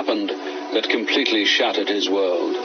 happened that completely shattered his world.